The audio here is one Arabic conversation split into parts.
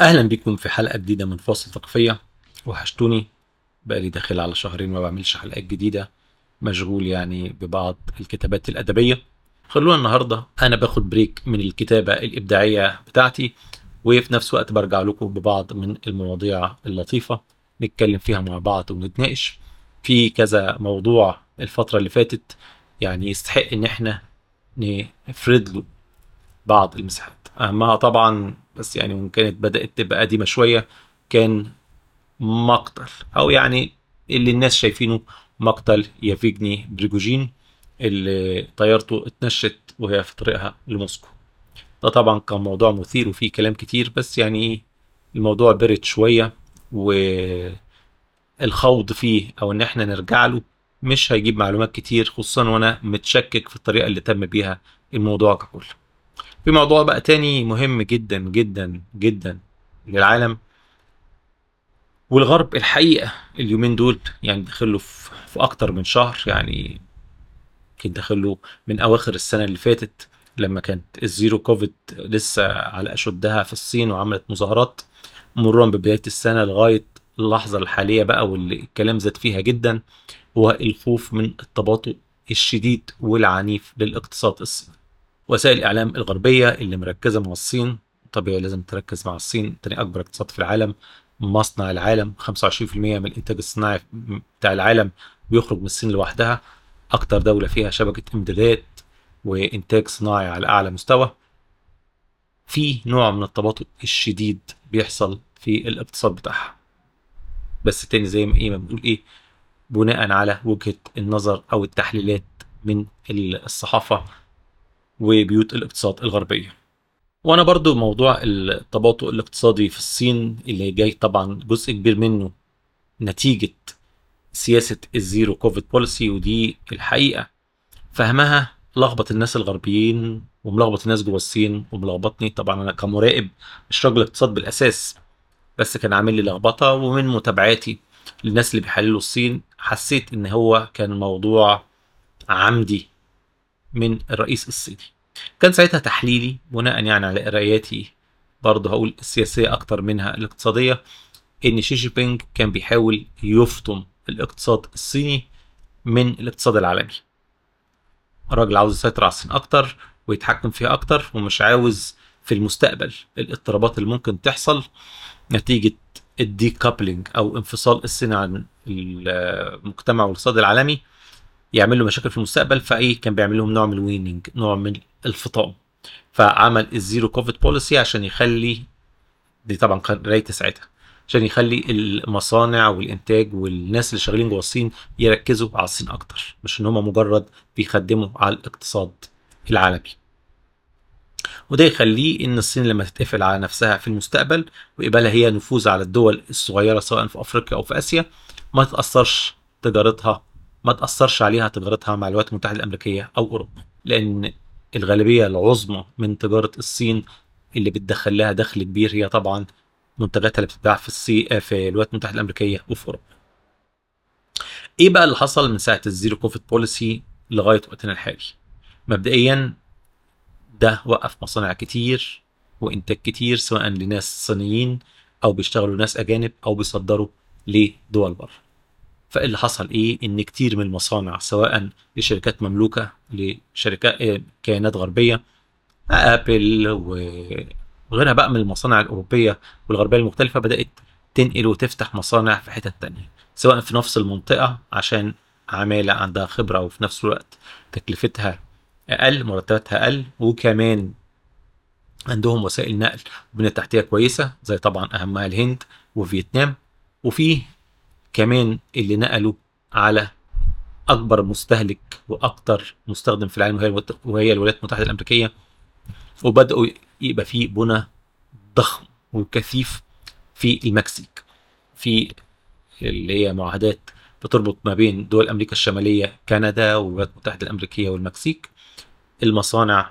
أهلا بكم في حلقة جديدة من فاصل ثقافيه وحشتوني. بقالي داخل على شهرين ما بعملش حلقات جديدة. مشغول يعني ببعض الكتابات الأدبية. خلونا النهارده أنا باخد بريك من الكتابة الإبداعية بتاعتي. وفي نفس الوقت برجع لكم ببعض من المواضيع اللطيفة. نتكلم فيها مع بعض ونتناقش. في كذا موضوع الفترة اللي فاتت يعني يستحق إن إحنا نفرد له بعض المساحات. اهمها طبعا بس يعني وان كانت بدأت تبقى قديمة شوية كان مقتل. أو يعني اللي الناس شايفينه مقتل يفجيني بريجوجين اللي طيارته اتنشت وهي في طريقها لموسكو. ده طبعا كان موضوع مثير وفيه كلام كتير بس يعني الموضوع برد شوية والخوض فيه أو إن إحنا نرجع له مش هيجيب معلومات كتير خصوصا وأنا متشكك في الطريقة اللي تم بيها الموضوع ككل. في موضوع بقى تاني مهم جدا جدا جدا للعالم. والغرب الحقيقة اليومين دول يعني داخله في, في أكتر من شهر يعني يمكن داخله من أواخر السنة اللي فاتت لما كانت الزيرو كوفيد لسه على أشدها في الصين وعملت مظاهرات مرورا ببداية السنة لغاية اللحظة الحالية بقى واللي الكلام زاد فيها جدا هو الخوف من التباطؤ الشديد والعنيف للاقتصاد الصيني. وسائل الإعلام الغربية اللي مركزة مع الصين. طبيعي لازم تركز مع الصين. تاني أكبر اقتصاد في العالم. مصنع العالم. 25% من الإنتاج الصناعي بتاع العالم بيخرج من الصين لوحدها. أكتر دولة فيها شبكة إمدادات وإنتاج صناعي على أعلى مستوى. في نوع من التباطؤ الشديد بيحصل في الاقتصاد بتاعها. بس تاني زي ما إيه ما بنقول إيه بناء على وجهة النظر أو التحليلات من الصحافة وبيوت الاقتصاد الغربية. وأنا برضو موضوع التباطؤ الاقتصادي في الصين اللي جاي طبعا جزء كبير منه نتيجة سياسة ال zero COVID policy ودي الحقيقة. فهمها لخبط الناس الغربيين وملخبط الناس جوه الصين وملخبطني. طبعا أنا كمراقب مش راجل اقتصاد بالأساس بس كان عامل لي لخبطة ومن متابعاتي للناس اللي بيحللوا الصين حسيت إن هو كان موضوع عمدي. من الرئيس الصيني. كان ساعتها تحليلي بناء يعني على قراياتي برضه هقول السياسية أكتر منها الاقتصادية إن شي جي بينج كان بيحاول يفطم الاقتصاد الصيني من الاقتصاد العالمي. الراجل عاوز يسيطر على الصين أكتر ويتحكم فيها أكتر ومش عاوز في المستقبل الاضطرابات اللي ممكن تحصل نتيجة ال decoupling أو انفصال الصين عن المجتمع والاقتصاد العالمي. يعمل له مشاكل في المستقبل فإيه كان بيعمل لهم نوع من ال weaning نوع من الفطام. فعمل ال zero COVID policy عشان يخلي دي طبعا قرايتي ساعتها عشان يخلي المصانع والإنتاج والناس اللي شغالين جوه الصين يركزوا على الصين أكتر مش إن هم مجرد بيخدموا على الاقتصاد العالمي. وده يخليه إن الصين لما تتقفل على نفسها في المستقبل ويبقى لها هي نفوذ على الدول الصغيرة سواء في أفريقيا أو في آسيا ما تأثرش تجارتها ما تأثرش عليها تجارتها مع الولايات المتحدة الأمريكية أو أوروبا لأن الغالبية العظمى من تجارة الصين اللي بتدخل لها دخل كبير هي طبعا منتجاتها اللي بتتباع في الصين في الولايات المتحدة الأمريكية وفي أوروبا. إيه بقى اللي حصل من ساعة ال zero COVID policy لغاية وقتنا الحالي؟ مبدئيا ده وقف مصانع كتير وإنتاج كتير سواء لناس صينيين أو بيشتغلوا ناس أجانب أو بيصدروا لدول بره. فاللي حصل إيه؟ إن كتير من المصانع سواء لشركات مملوكة لشركات كيانات غربية آبل وغيرها بقى من المصانع الأوروبية والغربية المختلفة بدأت تنقل وتفتح مصانع في حتت تانية سواء في نفس المنطقة عشان عمالة عندها خبرة وفي نفس الوقت تكلفتها أقل مرتباتها أقل وكمان عندهم وسائل نقل وبنيه تحتيه كويسة زي طبعا اهمها الهند وفيتنام وفي كمان اللي نقلوا على أكبر مستهلك وأكتر مستخدم في العالم وهي الولايات المتحدة الأمريكية وبدأوا يبقى في بنى ضخم وكثيف في المكسيك في اللي هي معاهدات بتربط ما بين دول أمريكا الشمالية كندا والولايات المتحدة الأمريكية والمكسيك. المصانع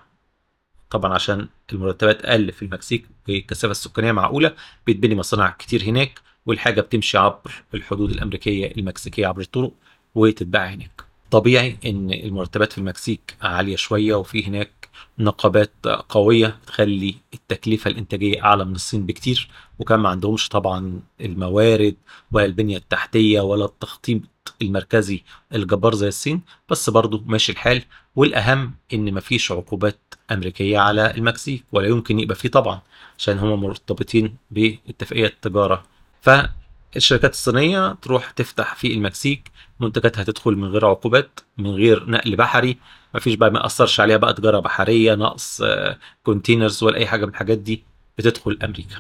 طبعا عشان المرتبات أقل في المكسيك والكثافه السكانية معقولة بيتبني مصانع كتير هناك. والحاجة بتمشي عبر الحدود الأمريكية المكسيكية عبر الطرق وتتباع هناك. طبيعي إن المرتبات في المكسيك عالية شوية وفي هناك نقابات قوية تخلي التكلفة الإنتاجية أعلى من الصين بكتير. وكان ما عندهمش طبعا الموارد ولا البنية التحتية ولا التخطيط المركزي الجبار زي الصين. بس برضه ماشي الحال. والأهم إن مفيش عقوبات أمريكية على المكسيك ولا يمكن يبقى فيه طبعا عشان هم مرتبطين باتفاقية التجارة فالشركات الصينية تروح تفتح في المكسيك منتجاتها تدخل من غير عقوبات من غير نقل بحري مفيش بقى ما يأثرش عليها بقى تجارة بحرية نقص containers ولا أي حاجة من الحاجات دي بتدخل أمريكا.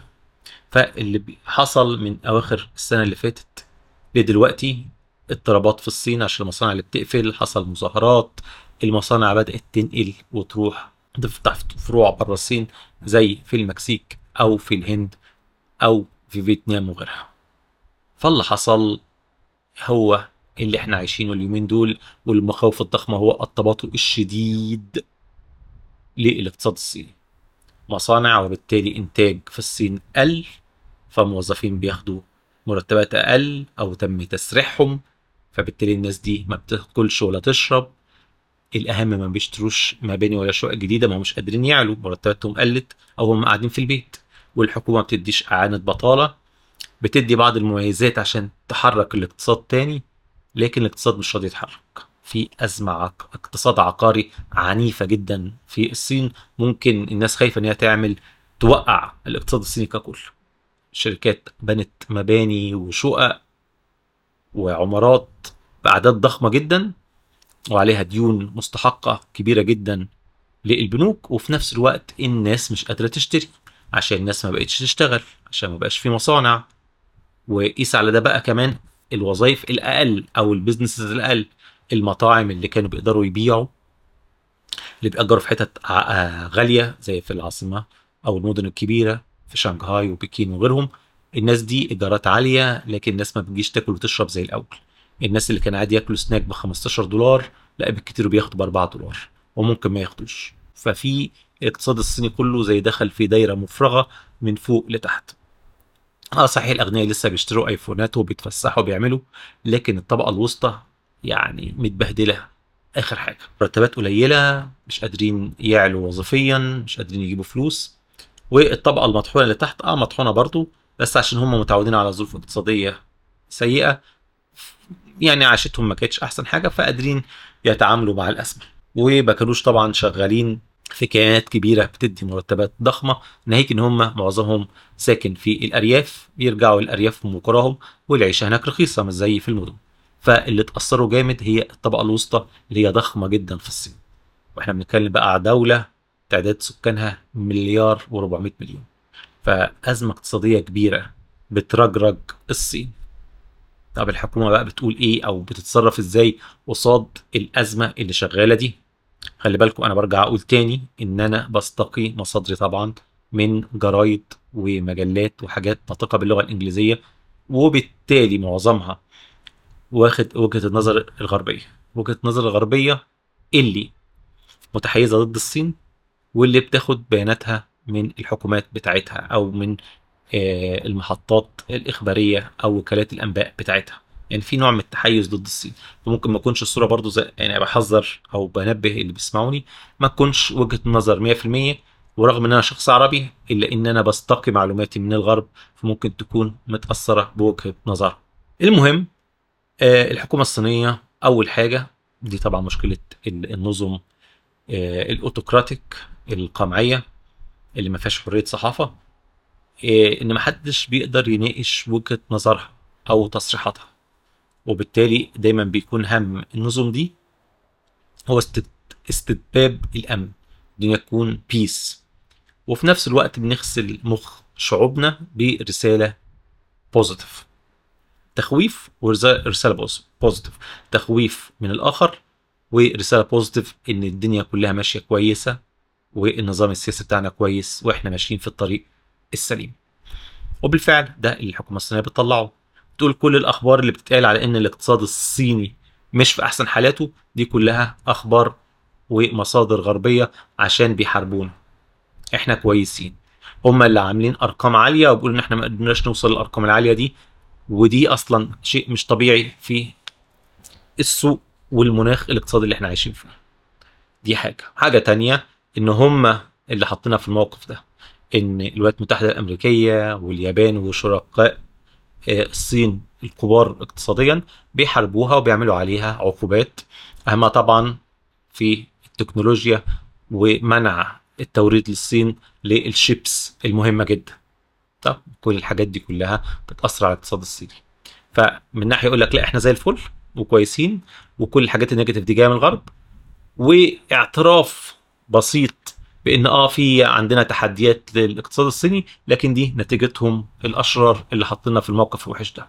فاللي حصل من أواخر السنة اللي فاتت لدلوقتي اضطرابات في الصين عشان المصانع اللي بتقفل حصل مظاهرات المصانع بدأت تنقل وتروح تفتح فروع بره الصين زي في المكسيك أو في الهند أو في فيتنام وغيرها. فاللي حصل هو اللي إحنا عايشينه اليومين دول والمخاوف الضخمة هو التباطؤ الشديد للاقتصاد الصيني. مصانع وبالتالي إنتاج في الصين قل فالموظفين بياخدوا مرتبات أقل أو تم تسريحهم فبالتالي الناس دي ما بتاكلش ولا تشرب. الأهم ما بيشتروش مباني ولا شقق جديدة ما مش قادرين يعلوا مرتباتهم قلت أو هم قاعدين في البيت. والحكومة ما بتديش إعانة بطالة بتدي بعض المميزات عشان تحرك الاقتصاد تاني لكن الاقتصاد مش راضي يتحرك. في أزمة عق... اقتصاد عقاري عنيفة جدا في الصين ممكن الناس خايفة إن هي تعمل توقع الاقتصاد الصيني ككل. شركات بنت مباني وشقق وعمارات بأعداد ضخمة جدا وعليها ديون مستحقة كبيرة جدا للبنوك وفي نفس الوقت الناس مش قادرة تشتري. عشان الناس ما بقتش تشتغل عشان ما بقاش في مصانع. وقيس على ده بقى كمان الوظائف الأقل أو البيزنسز الأقل المطاعم اللي كانوا بيقدروا يبيعوا اللي بيأجروا في حتت غالية زي في العاصمة أو المدن الكبيرة في شنغهاي وبكين وغيرهم. الناس دي إيجارات عالية لكن الناس ما بتجيش تاكل وتشرب زي الأول. الناس اللي كان عادي ياكلوا سناك ب 15 دولار لا بالكتير بياخدوا ب 4 دولار وممكن ما ياخدوش. ففي الاقتصاد الصيني كله زي دخل في دايرة مفرغة من فوق لتحت. آه صحيح الأغنياء لسه بيشتروا آيفونات وبيتفسحوا وبيعملوا لكن الطبقة الوسطى يعني متبهدلة. آخر حاجة مرتبات قليلة مش قادرين يعلوا وظيفيا مش قادرين يجيبوا فلوس. والطبقة المطحونة اللي تحت آه مطحونة برضو بس عشان هم متعودين على ظروف اقتصادية سيئة يعني عاشتهم ما كانتش أحسن حاجة فقادرين يتعاملوا مع الأزمة. وما كانوش طبعا شغالين في كيانات كبيرة بتدي مرتبات ضخمة ناهيك إن هم معظمهم ساكن في الأرياف يرجعوا من قراهم والعيشة هناك رخيصة مش زي في المدن. فاللي اتأثروا جامد هي الطبقة الوسطى اللي هي ضخمة جدا في الصين. وإحنا بنتكلم بقى على دولة تعداد سكانها مليار و400 مليون. فأزمة اقتصادية كبيرة بترجرج الصين. طب الحكومة بقى بتقول إيه أو بتتصرف إزاي قصاد الأزمة اللي شغالة دي؟ خلي بالكم أنا برجع أقول تاني إن أنا بستقي مصادري طبعا من جرايد ومجلات وحاجات ناطقه باللغة الإنجليزية وبالتالي معظمها واخد وجهة النظر الغربية. وجهة النظر الغربية اللي متحيزة ضد الصين واللي بتاخد بياناتها من الحكومات بتاعتها أو من المحطات الإخبارية أو وكالات الأنباء بتاعتها. يعني في نوع من التحيز ضد الصين. فممكن ما تكونش الصورة برضو زي يعني بحذر أو بنبه اللي بيسمعوني ما تكونش وجهة نظر 100% ورغم إن أنا شخص عربي إلا إن أنا بستقي معلوماتي من الغرب فممكن تكون متأثرة بوجهة نظر المهم آه الحكومة الصينية أول حاجة دي طبعا مشكلة النظم آه الأوتوكراتيك القمعية اللي ما فيهاش حرية صحافة آه إن ما حدش بيقدر يناقش وجهة نظرها أو تصريحاتها. وبالتالي دايما بيكون هم النظم دي هو استتباب الأمن. الدنيا تكون peace وفي نفس الوقت بنغسل مخ شعوبنا برسالة positive تخويف ورساله positive تخويف من الآخر ورسالة بوزيتيف إن الدنيا كلها ماشية كويسة والنظام السياسي بتاعنا كويس وإحنا ماشيين في الطريق السليم. وبالفعل ده اللي الحكومة الصينية بتطلعه. تقول كل الأخبار اللي بتتقال على إن الاقتصاد الصيني مش في أحسن حالاته دي كلها أخبار ومصادر غربية عشان بيحاربونا. إحنا كويسين. هم اللي عاملين أرقام عالية وبيقولوا إن إحنا ما قدرناش نوصل للأرقام العالية دي ودي أصلا شيء مش طبيعي في السوق والمناخ الاقتصادي اللي إحنا عايشين فيه. دي حاجة. حاجة تانية إن هم اللي حطينا في الموقف ده إن الولايات المتحدة الأمريكية واليابان وشركاء الصين الكبار اقتصاديا بيحاربوها وبيعملوا عليها عقوبات. اهمها طبعا في التكنولوجيا ومنع التوريد للصين للشيبس المهمة جدا. طب كل الحاجات دي كلها بتأثر على الاقتصاد الصيني. فمن ناحية يقول لك لا إحنا زي الفل وكويسين وكل الحاجات النيجاتيف دي جاية من الغرب. واعتراف بسيط بان آه في عندنا تحديات للاقتصاد الصيني لكن دي نتيجتهم الاشرار اللي حاطيننا في الموقف الوحش ده.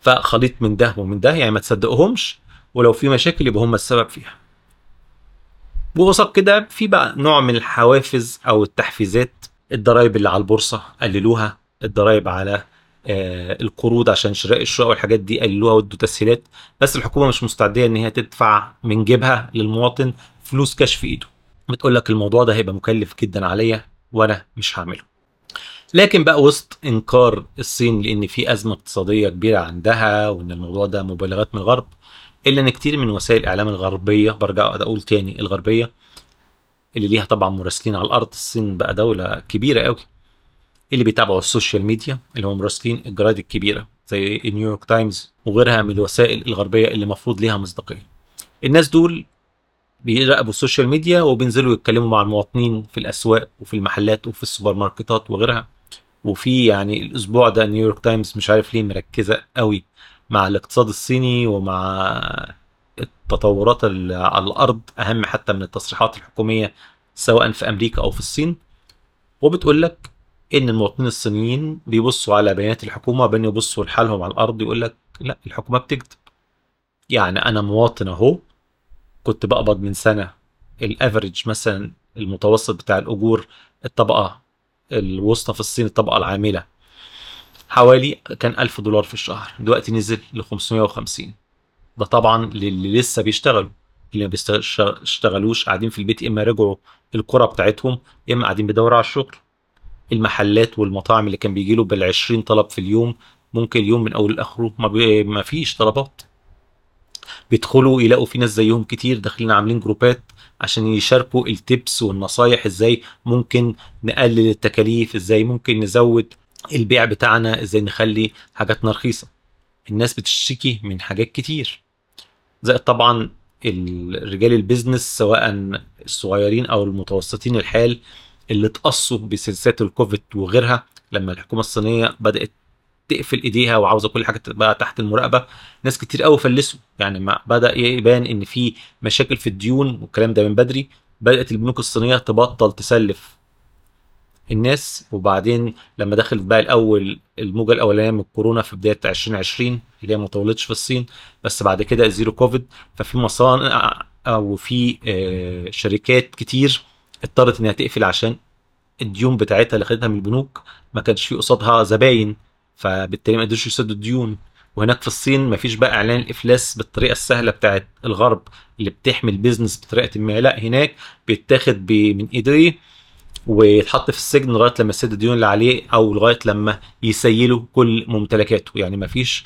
فخليط من ده ومن ده يعني ما تصدقهمش ولو في مشاكل يبقى هم السبب فيها. وقصاد كده في بقى نوع من الحوافز أو التحفيزات الضرايب اللي على البورصة قللوها الضرايب على آه القروض عشان شراء الشقق والحاجات دي قللوها وادوا تسهيلات. بس الحكومة مش مستعده إن هي تدفع من جيبها للمواطن فلوس كاش في إيده. بتقول لك الموضوع ده هيبقى مكلف جدا عليا وأنا مش هعمله. لكن بقى وسط إنكار الصين لأن في أزمة اقتصادية كبيرة عندها وإن الموضوع ده مبالغات من الغرب إلا إن كتير من وسائل الاعلام الغربية برجع أقول تاني الغربية اللي ليها طبعا مراسلين على الأرض الصين بقى دولة كبيرة قوي اللي بيتابعوا ال social media اللي هم مراسلين الجرايد الكبيرة زي نيويورك تايمز وغيرها من الوسائل الغربية اللي المفروض ليها مصداقية. الناس دول بيراقبوا ال social media وبينزلوا يتكلموا مع المواطنين في الأسواق وفي المحلات وفي السوبر ماركتات وغيرها. وفي يعني الأسبوع ده نيويورك تايمز مش عارف ليه مركزة قوي مع الاقتصاد الصيني ومع التطورات على الأرض أهم حتى من التصريحات الحكومية سواء في أمريكا أو في الصين. وبتقول لك إن المواطنين الصينيين بيبصوا على بيانات الحكومة بين يبصوا لحالهم على الأرض يقول لك لا الحكومة بتكذب. يعني أنا مواطن أهو كنت بقبض من سنة. الافريج مثلا المتوسط بتاع الأجور الطبقة الوسطى في الصين الطبقة العاملة حوالي كان 1000 دولار في الشهر. دلوقتي نزل ل 550 ده طبعا للي لسه بيشتغلوا. اللي ما بيشتغلوش قاعدين في البيت إما رجعوا القرى بتاعتهم إما قاعدين بيدوروا على الشغل. المحلات والمطاعم اللي كان بيجي له بال 20 طلب في اليوم ممكن اليوم من أول لآخره ما. ما فيش طلبات. بيدخلوا يلاقوا في ناس زيهم كتير داخلين عاملين جروبات عشان يشاركوا التبس والنصايح إزاي ممكن نقلل التكاليف إزاي ممكن نزود البيع بتاعنا إزاي نخلي حاجاتنا رخيصه الناس بتشتكي من حاجات كتير. زائد طبعا الرجال ال business سواء الصغيرين أو المتوسطين الحال اللي اتقصوا بسلسلة الكوفيد وغيرها لما الحكومة الصينية بدأت تقفل ايديها وعاوزة كل حاجة تبقى تحت المراقبة. ناس كتير قوي فلسوا يعني ما بدأ يبان إن في مشاكل في الديون والكلام ده من بدري. بدأت البنوك الصينية تبطل تسلف الناس. وبعدين لما دخلت بقى الأول الموجة الأولانية من الكورونا في بداية 2020 اللي هي ما طولتش في الصين بس بعد كده ال zero COVID. ففي مصانع أو في آه، شركات كتير اضطرت إنها تقفل عشان الديون بتاعتها اللي خدتها من البنوك. ما كانش في قصادها زباين. فبالتالي ما قدروش يسدوا الديون. وهناك في الصين ما فيش بقى إعلان الإفلاس بالطريقة السهلة بتاعت الغرب اللي بتحمي ال business بطريقة ما. لا هناك بيتاخد من ايديه ويتحط في السجن لغاية لما يسد الديون اللي عليه أو لغاية لما يسيلوا كل ممتلكاته. يعني ما فيش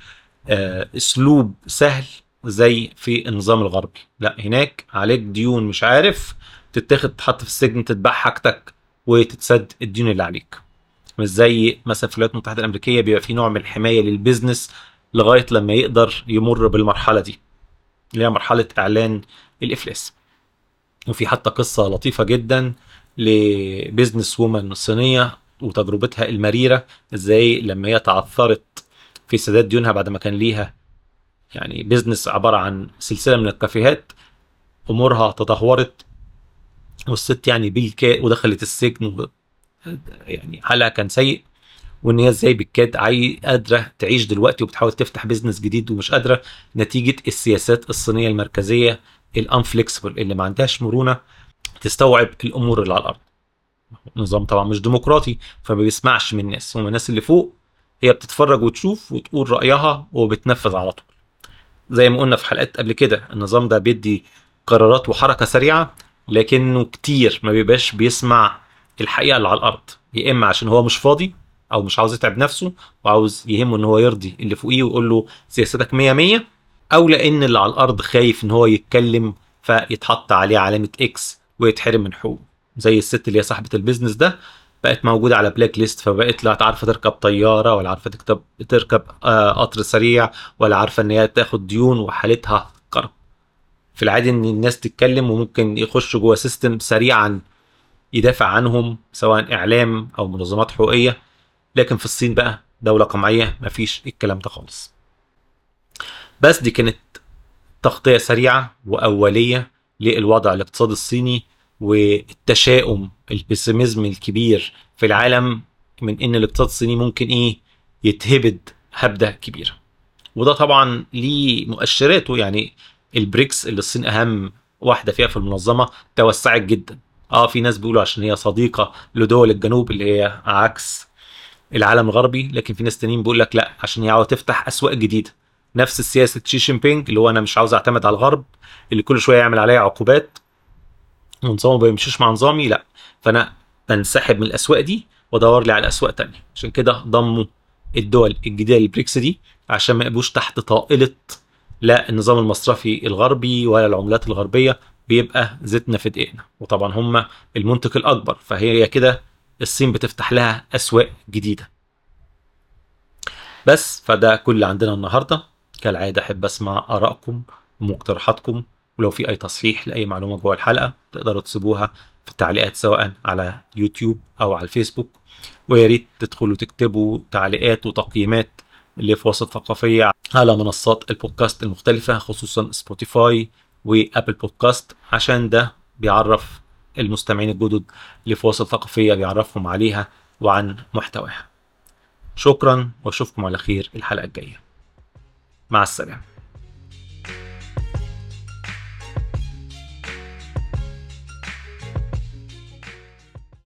آه، أسلوب سهل زي في النظام الغربي. لا هناك عليك ديون مش عارف تتاخد تحط في السجن تتباع حاجتك وتتسد الديون اللي عليك. مش زي مثلا في الولايات المتحدة الأمريكية بيبقى في نوع من الحماية لل business لغاية لما يقدر يمر بالمرحلة دي اللي هي مرحلة إعلان الإفلاس. وفي حتى قصة لطيفة جدا ل business woman صينية وتجربتها المريرة إزاي لما هي تعثرت في سداد ديونها بعد ما كان ليها يعني business عبارة عن سلسلة من الكافيهات أمورها تدهورت والست يعني بالكاد ودخلت السجن يعني حالها كان سيء وإن هي إزاي بالكاد قادرة تعيش دلوقتي وبتحاول تفتح business جديد ومش قادرة نتيجة السياسات الصينية المركزية ال inflexible اللي ما عندهاش مرونة تستوعب الأمور اللي على الأرض. نظام طبعا مش ديمقراطي فما بيسمعش من الناس هم الناس اللي فوق هي بتتفرج وتشوف وتقول رأيها وبتنفذ على طول. زي ما قلنا في حلقات قبل كده النظام ده بيدي قرارات وحركة سريعة لكنه كتير ما بيبقاش بيسمع الحقيقة اللي على الأرض. يا إما عشان هو مش فاضي أو مش عاوز يتعب نفسه وعاوز يهمه إن هو يرضي اللي فوقيه ويقول له سياستك 100 100 أو لأن اللي على الأرض خايف إن هو يتكلم فيتحط عليه علامة X ويتحرم من حقوقه. زي الست اللي هي صاحبة ال business ده بقت موجودة على black list فبقت لا عارفة تركب طيارة ولا عارفة تكتب تركب آه قطر سريع ولا عارفة إن هي تاخد ديون وحالتها قرب في العادي إن الناس تتكلم وممكن يخشوا جوه system سريعا. يدافع عنهم سواء إعلام أو منظمات حقوقية. لكن في الصين بقى دولة قمعية مفيش الكلام ده خالص. بس دي كانت تغطية سريعة وأولية للوضع الاقتصادي الصيني والتشاؤم ال pessimism الكبير في العالم من إن الاقتصاد الصيني ممكن إيه يتهبد هبدة كبيرة. وده طبعا ليه مؤشراته يعني البريكس اللي الصين أهم واحدة فيها في المنظمة توسعت جدا. آه في ناس بيقولوا عشان هي صديقة لدول الجنوب اللي هي عكس العالم الغربي لكن في ناس تانيين بيقول لك لا عشان هي عاوزة تفتح أسواق جديدة. نفس السياسة شي جين بينج اللي هو أنا مش عاوز أعتمد على الغرب اللي كل شوية يعمل عليا عقوبات ونظامه ما بيمشيش مع نظامي لا. فأنا بنسحب من الأسواق دي وأدور لي على أسواق تانية. عشان كده ضموا الدول الجديدة للبريكس دي عشان ما يبقوش تحت طائلة لا النظام المصرفي الغربي ولا العملات الغربية بيبقى زيتنا في دقيقنا. وطبعا هم المنتج الأكبر فهي كده الصين بتفتح لها أسواق جديدة. بس فده كل عندنا النهارده. كالعادة أحب أسمع آرائكم ومقترحاتكم ولو في أي تصحيح لأي معلومة جوه الحلقة تقدروا تسيبوها في التعليقات سواء على يوتيوب أو على الفيسبوك. ويا ريت تدخلوا تكتبوا تعليقات وتقييمات اللي في وسط ثقافية على منصات البودكاست المختلفة خصوصا سبوتيفاي وأبل بودكاست عشان ده بيعرف المستمعين الجدد وسط ثقافية بيعرفهم عليها وعن محتواها. شكرا وأشوفكم على خير الحلقة الجاية. مع السلامة.